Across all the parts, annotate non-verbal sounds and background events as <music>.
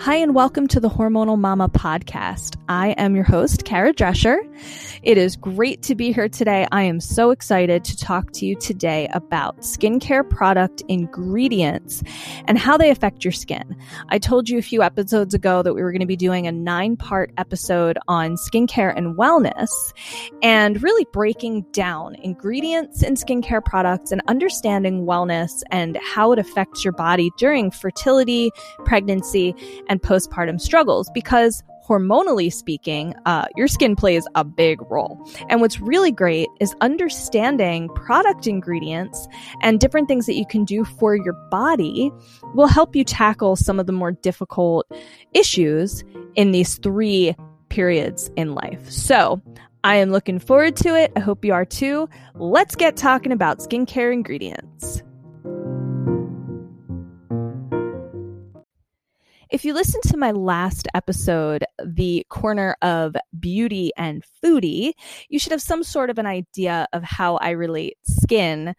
Hi, and welcome to the Hormonal Mama podcast. I am your host, Kara Drescher. It is great to be here today. I am so excited to talk to you today about skincare product ingredients and how they affect your skin. I told you a few episodes ago that we were going to be doing a nine part episode on skincare and wellness and really breaking down ingredients in skincare products and understanding wellness and how it affects your body during fertility, pregnancy, and postpartum struggles because hormonally speaking, uh, your skin plays a big role. And what's really great is understanding product ingredients and different things that you can do for your body will help you tackle some of the more difficult issues in these three periods in life. So I am looking forward to it. I hope you are too. Let's get talking about skincare ingredients. If you listen to my last episode, the corner of beauty and foodie, you should have some sort of an idea of how I relate skin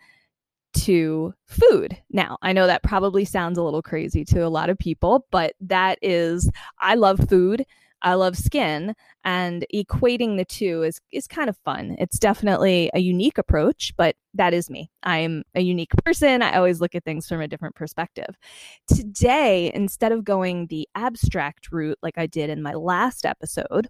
to food. Now, I know that probably sounds a little crazy to a lot of people, but that is, I love food. I love skin and equating the two is is kind of fun. It's definitely a unique approach, but that is me. I'm a unique person. I always look at things from a different perspective. Today, instead of going the abstract route like I did in my last episode,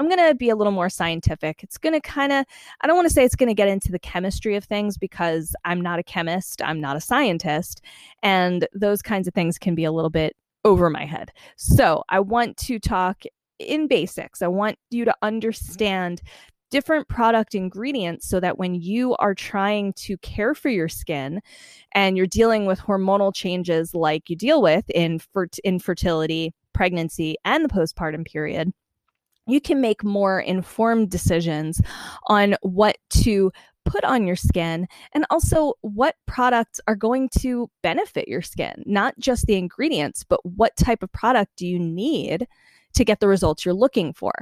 I'm going to be a little more scientific. It's going to kind of, I don't want to say it's going to get into the chemistry of things because I'm not a chemist, I'm not a scientist, and those kinds of things can be a little bit over my head. So I want to talk in basics. I want you to mm-hmm. understand different product ingredients so that when you are trying to care for your skin and you're dealing with hormonal changes like you deal with in fert- infertility, pregnancy, and the postpartum period, you can make more informed decisions on what to put on your skin and also what products are going to benefit your skin, not just the ingredients, but what type of product do you need to get the results you're looking for.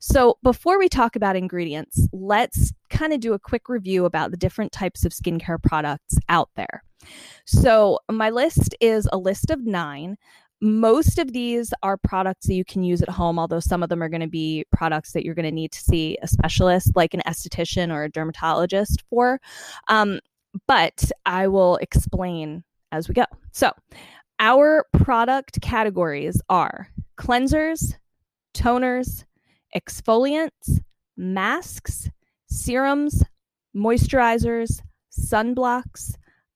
So, before we talk about ingredients, let's kind of do a quick review about the different types of skincare products out there. So, my list is a list of nine. Most of these are products that you can use at home, although some of them are going to be products that you're going to need to see a specialist like an esthetician or a dermatologist for. Um, but I will explain as we go. So, our product categories are cleansers, toners, exfoliants, masks, serums, moisturizers, sunblocks,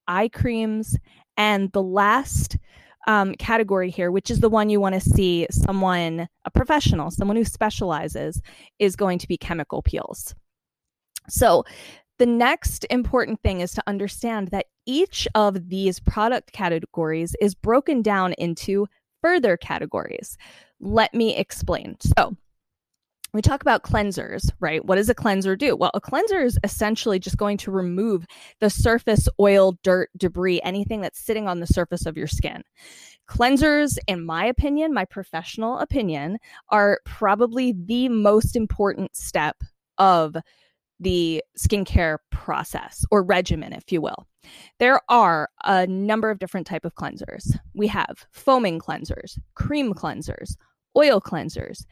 eye creams, and the last um, category here, which is the one you want to see someone, a professional, someone who specializes, is going to be chemical peels. So, the next important thing is to understand that each of these product categories is broken down into further categories. Let me explain. So, we talk about cleansers, right? What does a cleanser do? Well, a cleanser is essentially just going to remove the surface oil, dirt, debris, anything that's sitting on the surface of your skin. Cleansers, in my opinion, my professional opinion, are probably the most important step of the skincare process or regimen, if you will. There are a number of different type of cleansers. We have foaming cleansers, cream cleansers, oil cleansers,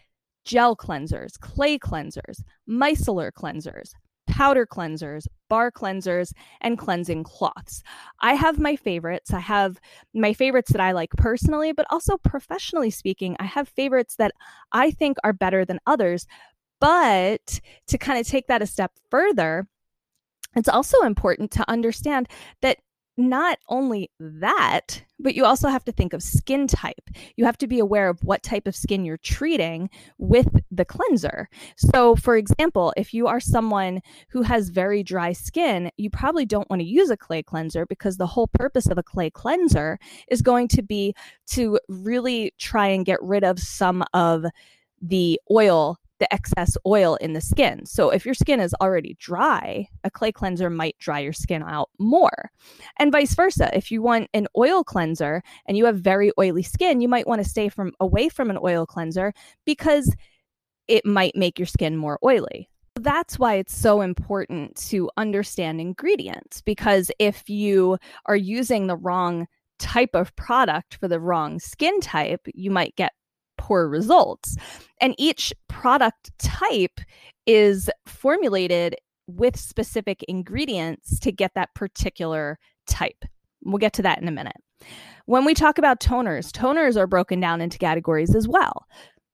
gel cleansers, clay cleansers, micellar cleansers, powder cleansers, bar cleansers, and cleansing cloths. I have my favorites. I have my favorites that I like personally, but also professionally speaking, I have favorites that I think are better than others but to kind of take that a step further, it's also important to understand that not only that, but you also have to think of skin type. You have to be aware of what type of skin you're treating with the cleanser. So, for example, if you are someone who has very dry skin, you probably don't want to use a clay cleanser because the whole purpose of a clay cleanser is going to be to really try and get rid of some of the oil the excess oil in the skin. So if your skin is already dry, a clay cleanser might dry your skin out more. And vice versa. If you want an oil cleanser and you have very oily skin, you might want to stay from away from an oil cleanser because it might make your skin more oily. That's why it's so important to understand ingredients because if you are using the wrong type of product for the wrong skin type, you might get poor results. And each product type is formulated with specific ingredients to get that particular type. We'll get to that in a minute. When we talk about toners, toners are broken down into categories as well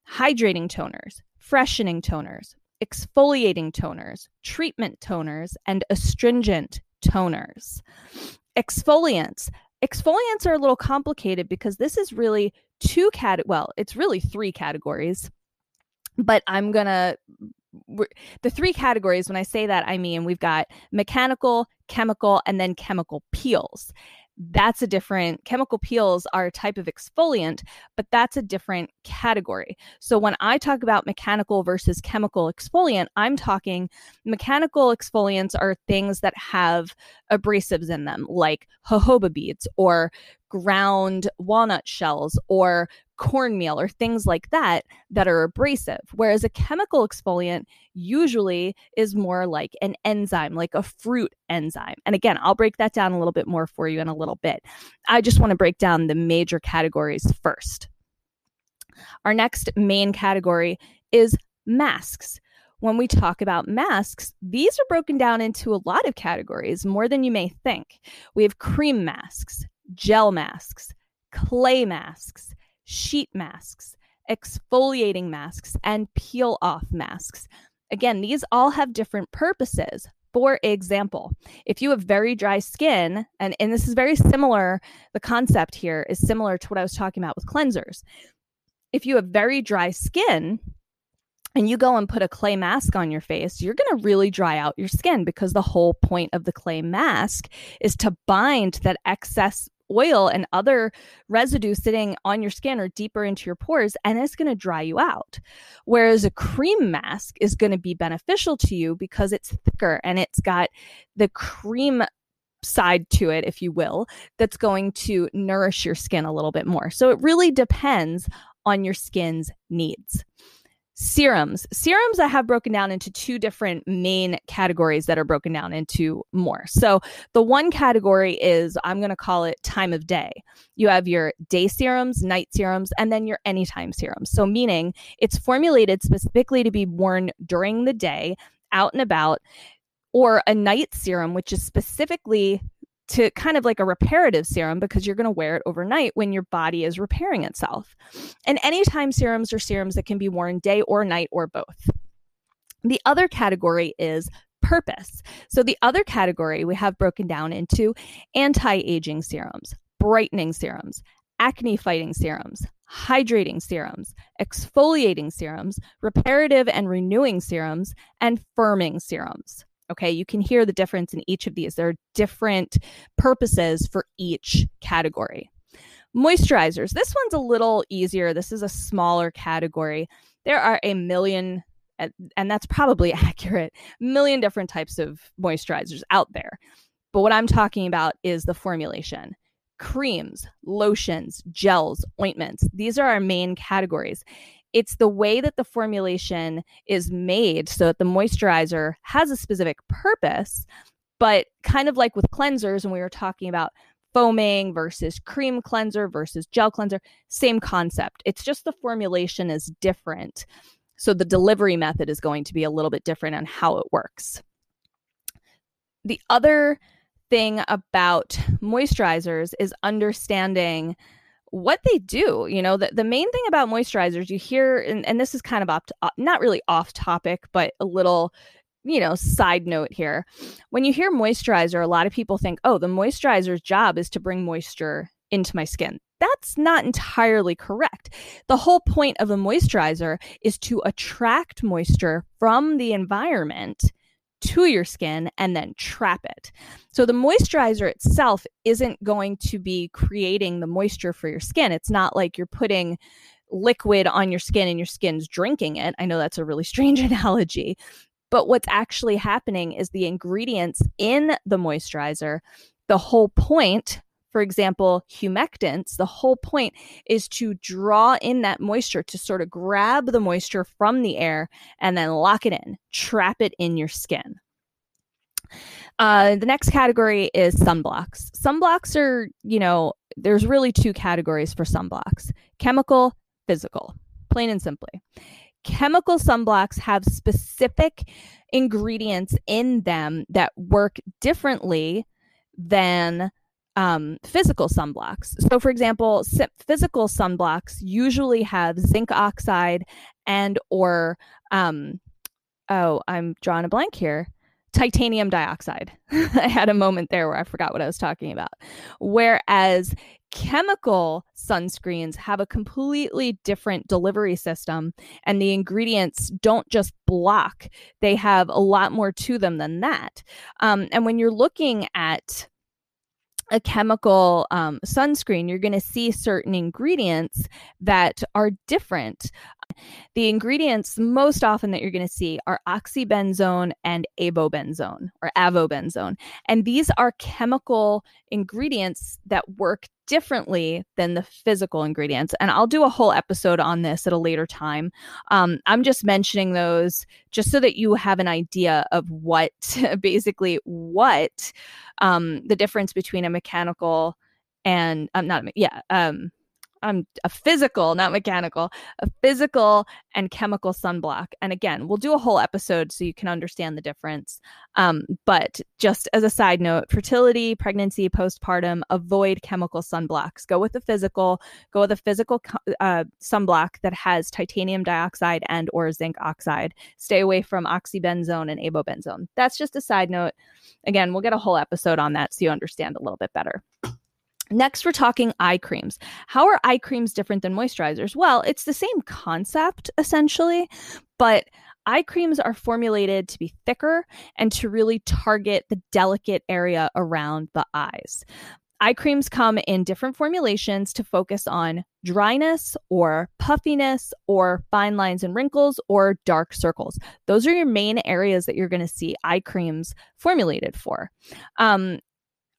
hydrating toners, freshening toners, exfoliating toners, treatment toners, and astringent toners. Exfoliants. Exfoliants are a little complicated because this is really two cat well, it's really three categories. But I'm to the three categories when I say that I mean we've got mechanical, chemical, and then chemical peels that's a different chemical peels are a type of exfoliant but that's a different category. So when i talk about mechanical versus chemical exfoliant i'm talking mechanical exfoliants are things that have abrasives in them like jojoba beads or ground walnut shells or cornmeal or things like that that are abrasive. Whereas a chemical exfoliant usually is more like an enzyme, like a fruit enzyme. And again, I'll break that down a little bit more for you in a little bit. I just want to break down the major categories first. Our next main category is masks. When we talk about masks, these are broken down into a lot of categories, more than you may think. We have cream masks, gel masks, clay masks, sheet masks, exfoliating masks, and peel off masks. Again, these all have different purposes. For example, if you have very dry skin, and, and this is very similar, the concept here is similar to what I was talking about with cleansers. If you have very dry skin, and you go and put a clay mask on your face, you're going to really dry out your skin because the whole point of the clay mask is to bind that excess oil and other residue sitting on your skin or deeper into your pores and it's going to dry you out. Whereas a cream mask is going to be beneficial to you because it's thicker and it's got the cream side to it, if you will, that's going to nourish your skin a little bit more. So it really depends on your skin's needs serums. Serums i have broken down into two different main categories that are broken down into more. So the one category is i'm going to call it time of day. You have your day serums night serums and then your anytime serums. So meaning it's formulated specifically to be worn during the day out and about or a night serum which is specifically to kind of like a reparative serum because you're going to wear it overnight when your body is repairing itself. And anytime serums are serums that can be worn day or night or both. The other category is purpose. So the other category we have broken down into anti-aging serums, brightening serums, acne fighting serums, hydrating serums, exfoliating serums, reparative and renewing serums, and firming serums. Okay, you can hear the difference in each of these. There are different purposes for each category. Moisturizers. This one's a little easier. This is a smaller category. There are a million, and that's probably <laughs> accurate, million different types of moisturizers out there. But what I'm talking about is the formulation creams, lotions, gels, ointments. These are our main categories. It's the way that the formulation is made so that the moisturizer has a specific purpose, but kind of like with cleansers, and we were talking about foaming versus cream cleanser versus gel cleanser, same concept. It's just the formulation is different. So the delivery method is going to be a little bit different on how it works. The other thing about moisturizers is understanding what they do. You know, the, the main thing about moisturizers, you hear, and, and this is kind of off, uh, not really off topic, but a little, you know, side note here. When you hear moisturizer, a lot of people think, oh, the moisturizer's job is to bring moisture into my skin. That's not entirely correct. The whole point of a moisturizer is to attract moisture from the environment to your skin and then trap it. So the moisturizer itself isn't going to be creating the moisture for your skin. It's not like you're putting liquid on your skin and your skin's drinking it. I know that's a really <laughs> strange analogy, but what's actually happening is the ingredients in the moisturizer, the whole point for example, humectants, the whole point is to draw in that moisture to sort of grab the moisture from the air and then lock it in, trap it in your skin. Uh, the next category is sunblocks. Sunblocks are, you know, there's really two categories for sunblocks chemical, physical. plain and simply. Chemical sunblocks have specific ingredients in them that work differently than um, physical sunblocks. So, for example, physical sunblocks usually have zinc oxide and or um, oh, I'm drawing a blank here titanium dioxide. <laughs> I had a moment there where I forgot what I was talking about. Whereas chemical sunscreens have a completely different delivery system, and the ingredients don't just block, they have a lot more to them than that. Um, and when you're looking at a chemical um, sunscreen, you're going to see certain ingredients that are different. The ingredients most often that you're going to see are oxybenzone and avobenzone or avobenzone. And these are chemical ingredients that work differently than the physical ingredients. And I'll do a whole episode on this at a later time. Um, I'm just mentioning those just so that you have an idea of what <laughs> basically what um, the difference between a mechanical and I'm um, not yeah um um, a physical, not mechanical, a physical and chemical sunblock. And again, we'll do a whole episode so you can understand the difference. Um, but just as a side note, fertility, pregnancy, postpartum, avoid chemical sunblocks. Go with the physical. Go with a physical uh, sunblock that has titanium dioxide and or zinc oxide. Stay away from oxybenzone and avobenzone. That's just a side note. Again, we'll get a whole episode on that so you understand a little bit better. Next, we're talking eye creams. How are eye creams different than moisturizers? Well, it's the same concept essentially, but eye creams are formulated to be thicker and to really target the delicate area around the eyes. Eye creams come in different formulations to focus on dryness or puffiness or fine lines and wrinkles or dark circles. Those are your main areas that you're going to see eye creams formulated for. Um,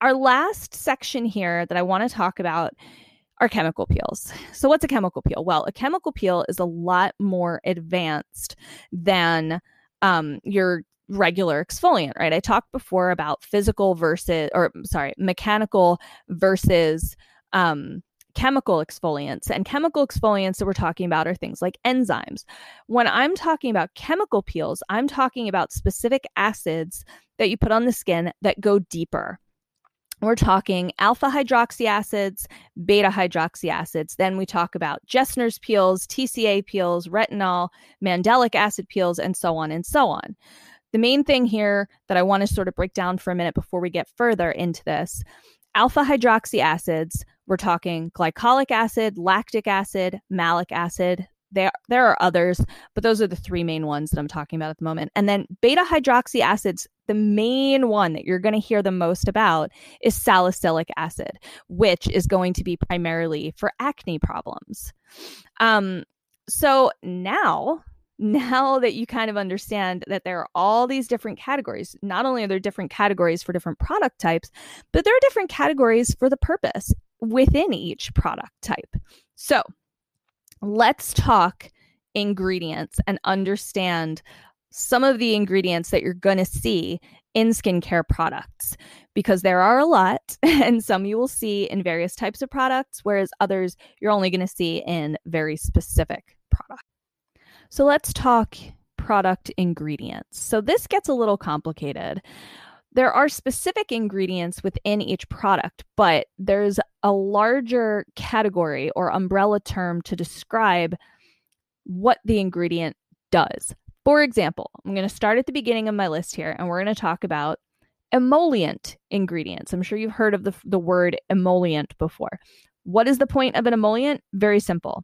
our last section here that I want to talk about are chemical peels. So, what's a chemical peel? Well, a chemical peel is a lot more advanced than um, your regular exfoliant, right? I talked before about physical versus, or sorry, mechanical versus um, chemical exfoliants. And chemical exfoliants that we're talking about are things like enzymes. When I'm talking about chemical peels, I'm talking about specific acids that you put on the skin that go deeper we're talking alpha hydroxy acids, beta hydroxy acids. Then we talk about Jessner's peels, TCA peels, retinol, mandelic acid peels, and so on and so on. The main thing here that I want to sort of break down for a minute before we get further into this alpha hydroxy acids, we're talking glycolic acid, lactic acid, malic acid, there there are others, but those are the three main ones that I'm talking about at the moment. And then beta hydroxy acids, the main one that you're going to hear the most about is salicylic acid, which is going to be primarily for acne problems. Um, so now <laughs> now that you kind of understand that there are all these different categories, not only are there different categories for different product types, but there are different categories for the purpose within each product type. So, let's talk ingredients and understand some of the ingredients that you're going to see in skincare products because there are a lot <laughs> and some you will see in various types of products whereas others you're only going to see in very specific products. So let's talk product ingredients. So this gets a little complicated there are specific ingredients within each product, but there's a larger category or umbrella term to describe what the ingredient does. For example, I'm going to start at the beginning of my list here and we're going to talk about emollient ingredients. I'm sure you've heard of the, the word emollient before. What is the point of an emollient? Very simple.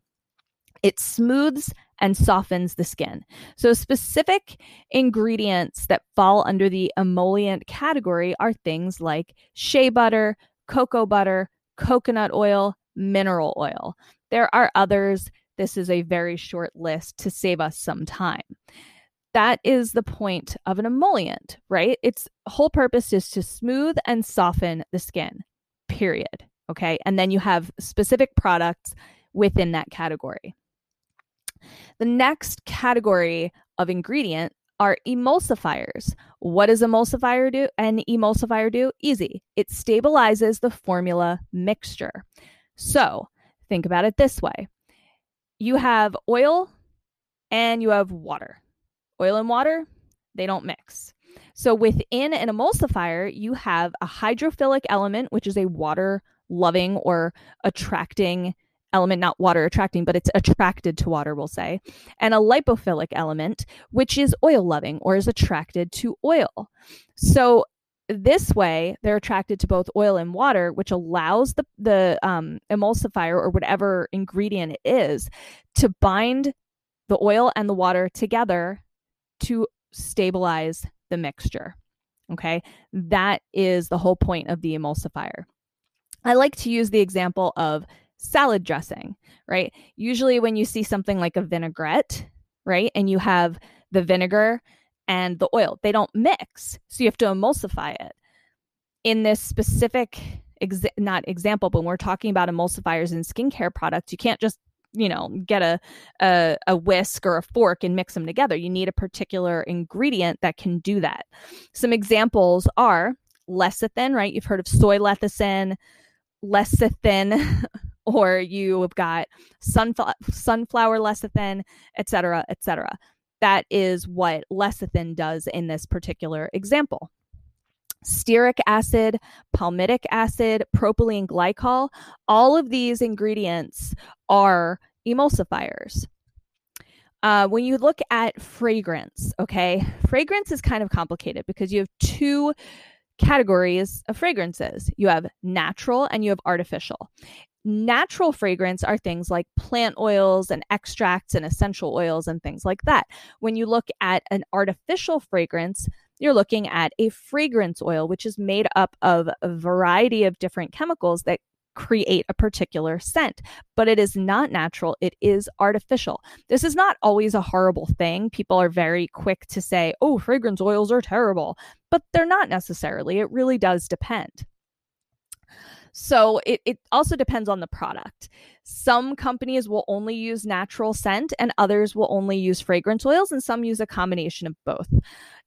It smooths and softens the skin. So, specific ingredients that fall under the emollient category are things like shea butter, cocoa butter, coconut oil, mineral oil. There are others. This is a very short list to save us some time. That is the point of an emollient, right? Its whole purpose is to smooth and soften the skin, period. Okay. And then you have specific products within that category. The next category of ingredient are emulsifiers. What does emulsifier do? An emulsifier do? Easy. It stabilizes the formula mixture. So think about it this way. you have oil and you have water. Oil and water, they don't mix. So within an emulsifier, you have a hydrophilic element, which is a water loving or attracting element, not water attracting, but it's attracted to water, we'll say, and a lipophilic element, which is oil loving or is attracted to oil. So this way, they're attracted to both oil and water, which allows the, the um, emulsifier or whatever ingredient it is to bind the oil and the water together to stabilize the mixture. Okay, that is the whole point of the emulsifier. I like to use the example of salad dressing, right? Usually, when you see something like a vinaigrette, right, and you have the vinegar and the oil, they don't mix. So you have to emulsify it. In this specific, ex- not example, but when we're talking about emulsifiers in skincare products, you can't just you know get a, a a whisk or a fork and mix them together you need a particular ingredient that can do that some examples are lecithin right you've heard of soy lecithin lecithin <laughs> or you have got sunflower sunflower lecithin, et cetera, et cetera. That is what lecithin does in this particular example. Stearic acid, palmitic acid, propylene glycol, all of these ingredients are emulsifiers. Uh, when you look at fragrance, okay, fragrance is kind of complicated because you have two categories of fragrances you have natural and you have artificial natural fragrance are things like plant oils and extracts and essential oils and things like that. When you look at an artificial fragrance, you're looking at a fragrance oil, which is made up of a variety of different chemicals that create a particular scent, but it is not natural. It is artificial. This is not always a horrible thing. People are very quick to say, oh, fragrance oils are terrible, but they're not necessarily. It really does depend. So it, it also depends on the product. Some companies will only use natural scent and others will only use fragrance oils and some use a combination of both.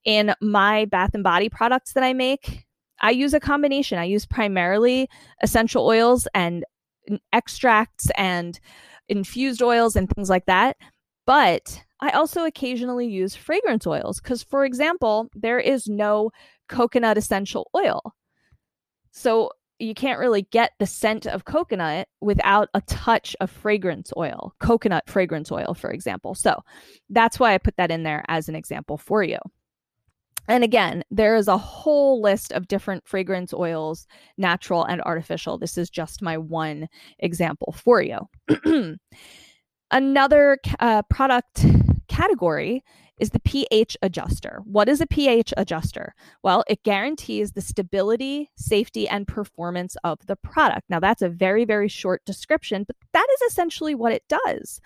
In my bath and body products that I make, I use a combination. I use primarily essential oils and extracts and infused oils and things like that. But I also occasionally use fragrance oils because, for example, there is no coconut essential oil. So you can't really get the scent of coconut without a touch of fragrance oil, coconut fragrance oil, for example. So that's why I put that in there as an example for you. And again, there is a whole list of different fragrance oils, natural and artificial. This is just my one example for you. <clears throat> Another uh, product category is the pH adjuster. What is a pH adjuster? Well, it guarantees the stability, safety, and performance of the product. Now, that's a very, very short description, but that is essentially what it does.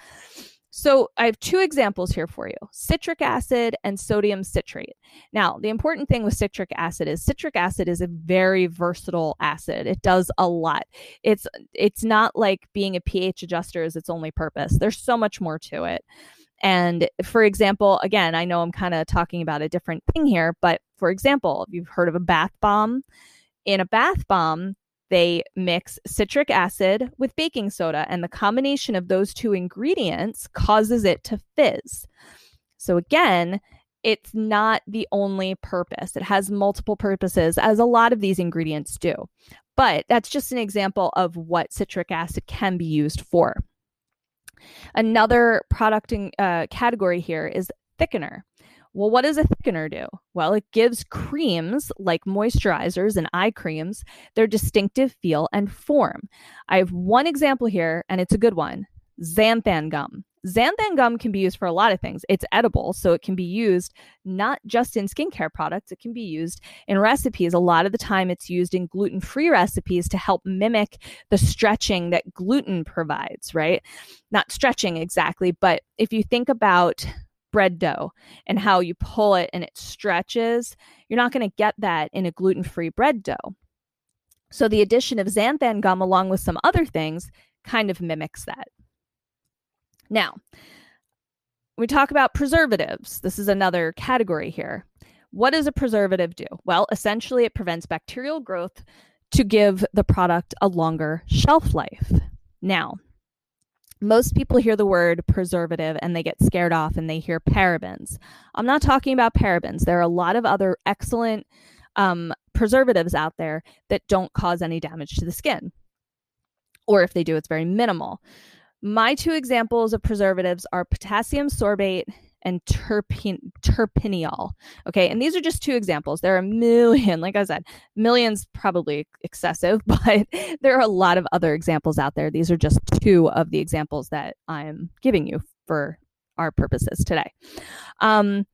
So, I have two examples here for you citric acid and sodium citrate. Now, the important thing with citric acid is citric acid is a very versatile acid. It does a lot. It's it's not like being a pH adjuster is its only purpose. There's so much more to it. And for example, again, I know I'm kind of talking about a different thing here, but for example, if you've heard of a bath bomb, in a bath bomb, they mix citric acid with baking soda, and the combination of those two ingredients causes it to fizz. So, again, it's not the only purpose. It has multiple purposes, as a lot of these ingredients do. But that's just an example of what citric acid can be used for. Another product in, uh, category here is thickener. Well, what does a thickener do? Well, it gives creams like moisturizers and eye creams their distinctive feel and form. I have one example here, and it's a good one xanthan gum. Xanthan gum can be used for a lot of things. It's edible, so it can be used not just in skincare products, it can be used in recipes. A lot of the time, it's used in gluten free recipes to help mimic the stretching that gluten provides, right? Not stretching exactly, but if you think about bread dough and how you pull it and it stretches, you're not going to get that in a gluten free bread dough. So the addition of xanthan gum along with some other things kind of mimics that. Now, we talk about preservatives. This is another category here. What does a preservative do? Well, essentially, it prevents bacterial growth to give the product a longer shelf life. Now, most people hear the word preservative and they get scared off and they hear parabens. I'm not talking about parabens. There are a lot of other excellent um, preservatives out there that don't cause any damage to the skin. Or if they do, it's very minimal. My two examples of preservatives are potassium sorbate and terpen- terpineol. Okay, and these are just two examples. There are a million, like I said, millions probably excessive, <laughs> but there are a lot of other examples out there. These are just two of the examples that I'm giving you for our purposes today. Um,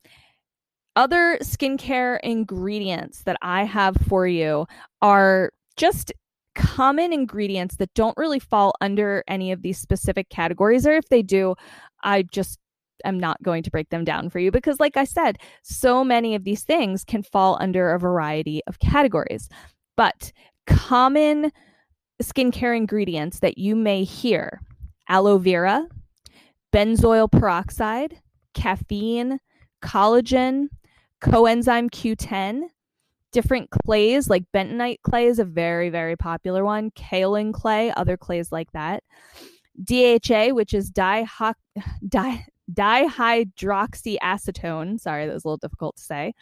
other skincare ingredients that I have for you are just common ingredients that don't really fall under any of these specific categories, or if they do, I just am not going to break them down for you because, like I said, so many of these things can fall under a variety of categories. But common skincare ingredients that you may hear aloe vera, benzoyl peroxide, caffeine, collagen, coenzyme Q10, different clays like bentonite clay is a very, very popular one, kaolin clay, other clays like that. DHA, which is di- <sighs> di- dihydroxyacetone. Sorry, that was a little difficult to say.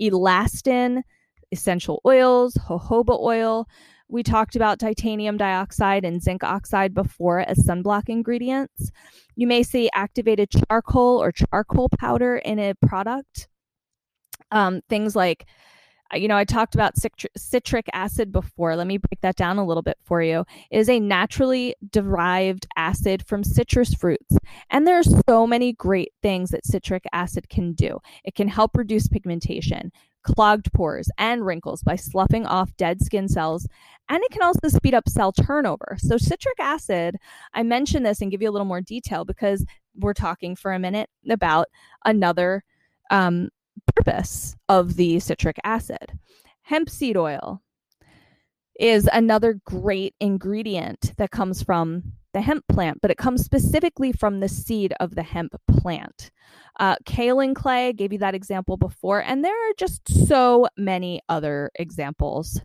Elastin, essential oils, jojoba oil. We talked about titanium dioxide and zinc oxide before as sunblock ingredients. You may see activated charcoal or charcoal powder in a product. Um, things like you know, I talked about citric acid before. Let me break that down a little bit for you. It is a naturally derived acid from citrus fruits. And there are so many great things that citric acid can do. It can help reduce pigmentation, clogged pores, and wrinkles by sloughing off dead skin cells. And it can also speed up cell turnover. So, citric acid, I mention this and give you a little more detail because we're talking for a minute about another um, purpose of the citric acid. Hemp seed oil is another great ingredient that comes from the hemp plant, but it comes specifically from the seed of the hemp plant. Uh, kaolin clay gave you that example before, and there are just so many other examples.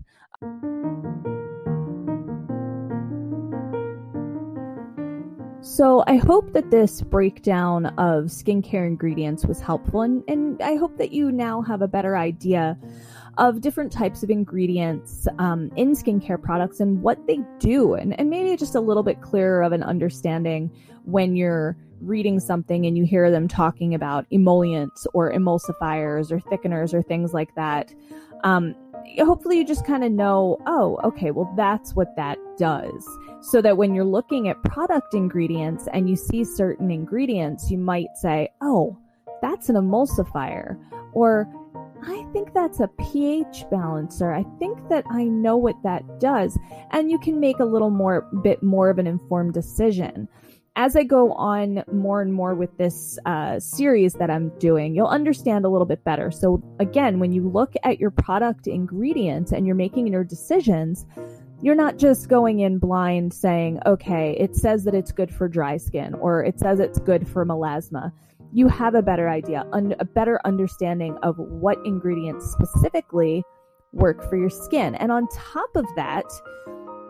So, I hope that this breakdown of skincare ingredients was helpful, and, and I hope that you now have a better idea of different types of ingredients um, in skincare products and what they do, and, and maybe just a little bit clearer of an understanding when you're reading something and you hear them talking about emollients or emulsifiers or thickeners or things like that. Um, hopefully, you just kind of know, oh, okay, well, that's what that does. So that when you're looking at product ingredients and you see certain ingredients, you might say, oh, that's an emulsifier. Or I think that's a pH balancer. I think that I know what that does. And you can make a little more bit more of an informed decision as I go on more and more with this uh, series that I'm doing, you'll understand a little bit better. So, again, when you look at your product ingredients and you're making your decisions, you're not just going in blind saying, okay, it says that it's good for dry skin or it says it's good for melasma. You have a better idea, un- a better understanding of what ingredients specifically work for your skin. And on top of that,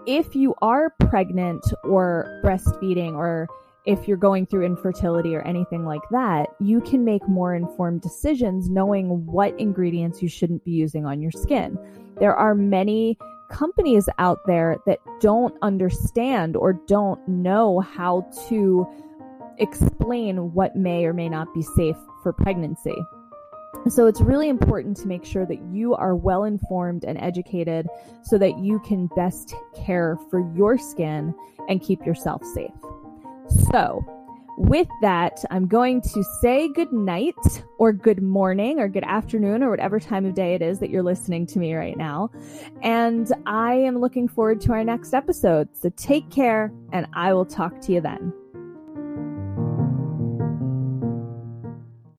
if you are pregnant or breastfeeding or if you're going through infertility or anything like that, you can make more informed decisions knowing what ingredients you shouldn't be using on your skin. There are many companies out there that don't understand or don't know how to explain what may or may not be safe for pregnancy. So it's really important to make sure that you are well informed and educated so that you can best care for your skin and keep yourself safe. So, with that, I'm going to say good night or good morning or good afternoon or whatever time of day it is that you're listening to me right now. And I am looking forward to our next episode. So take care and I will talk to you then.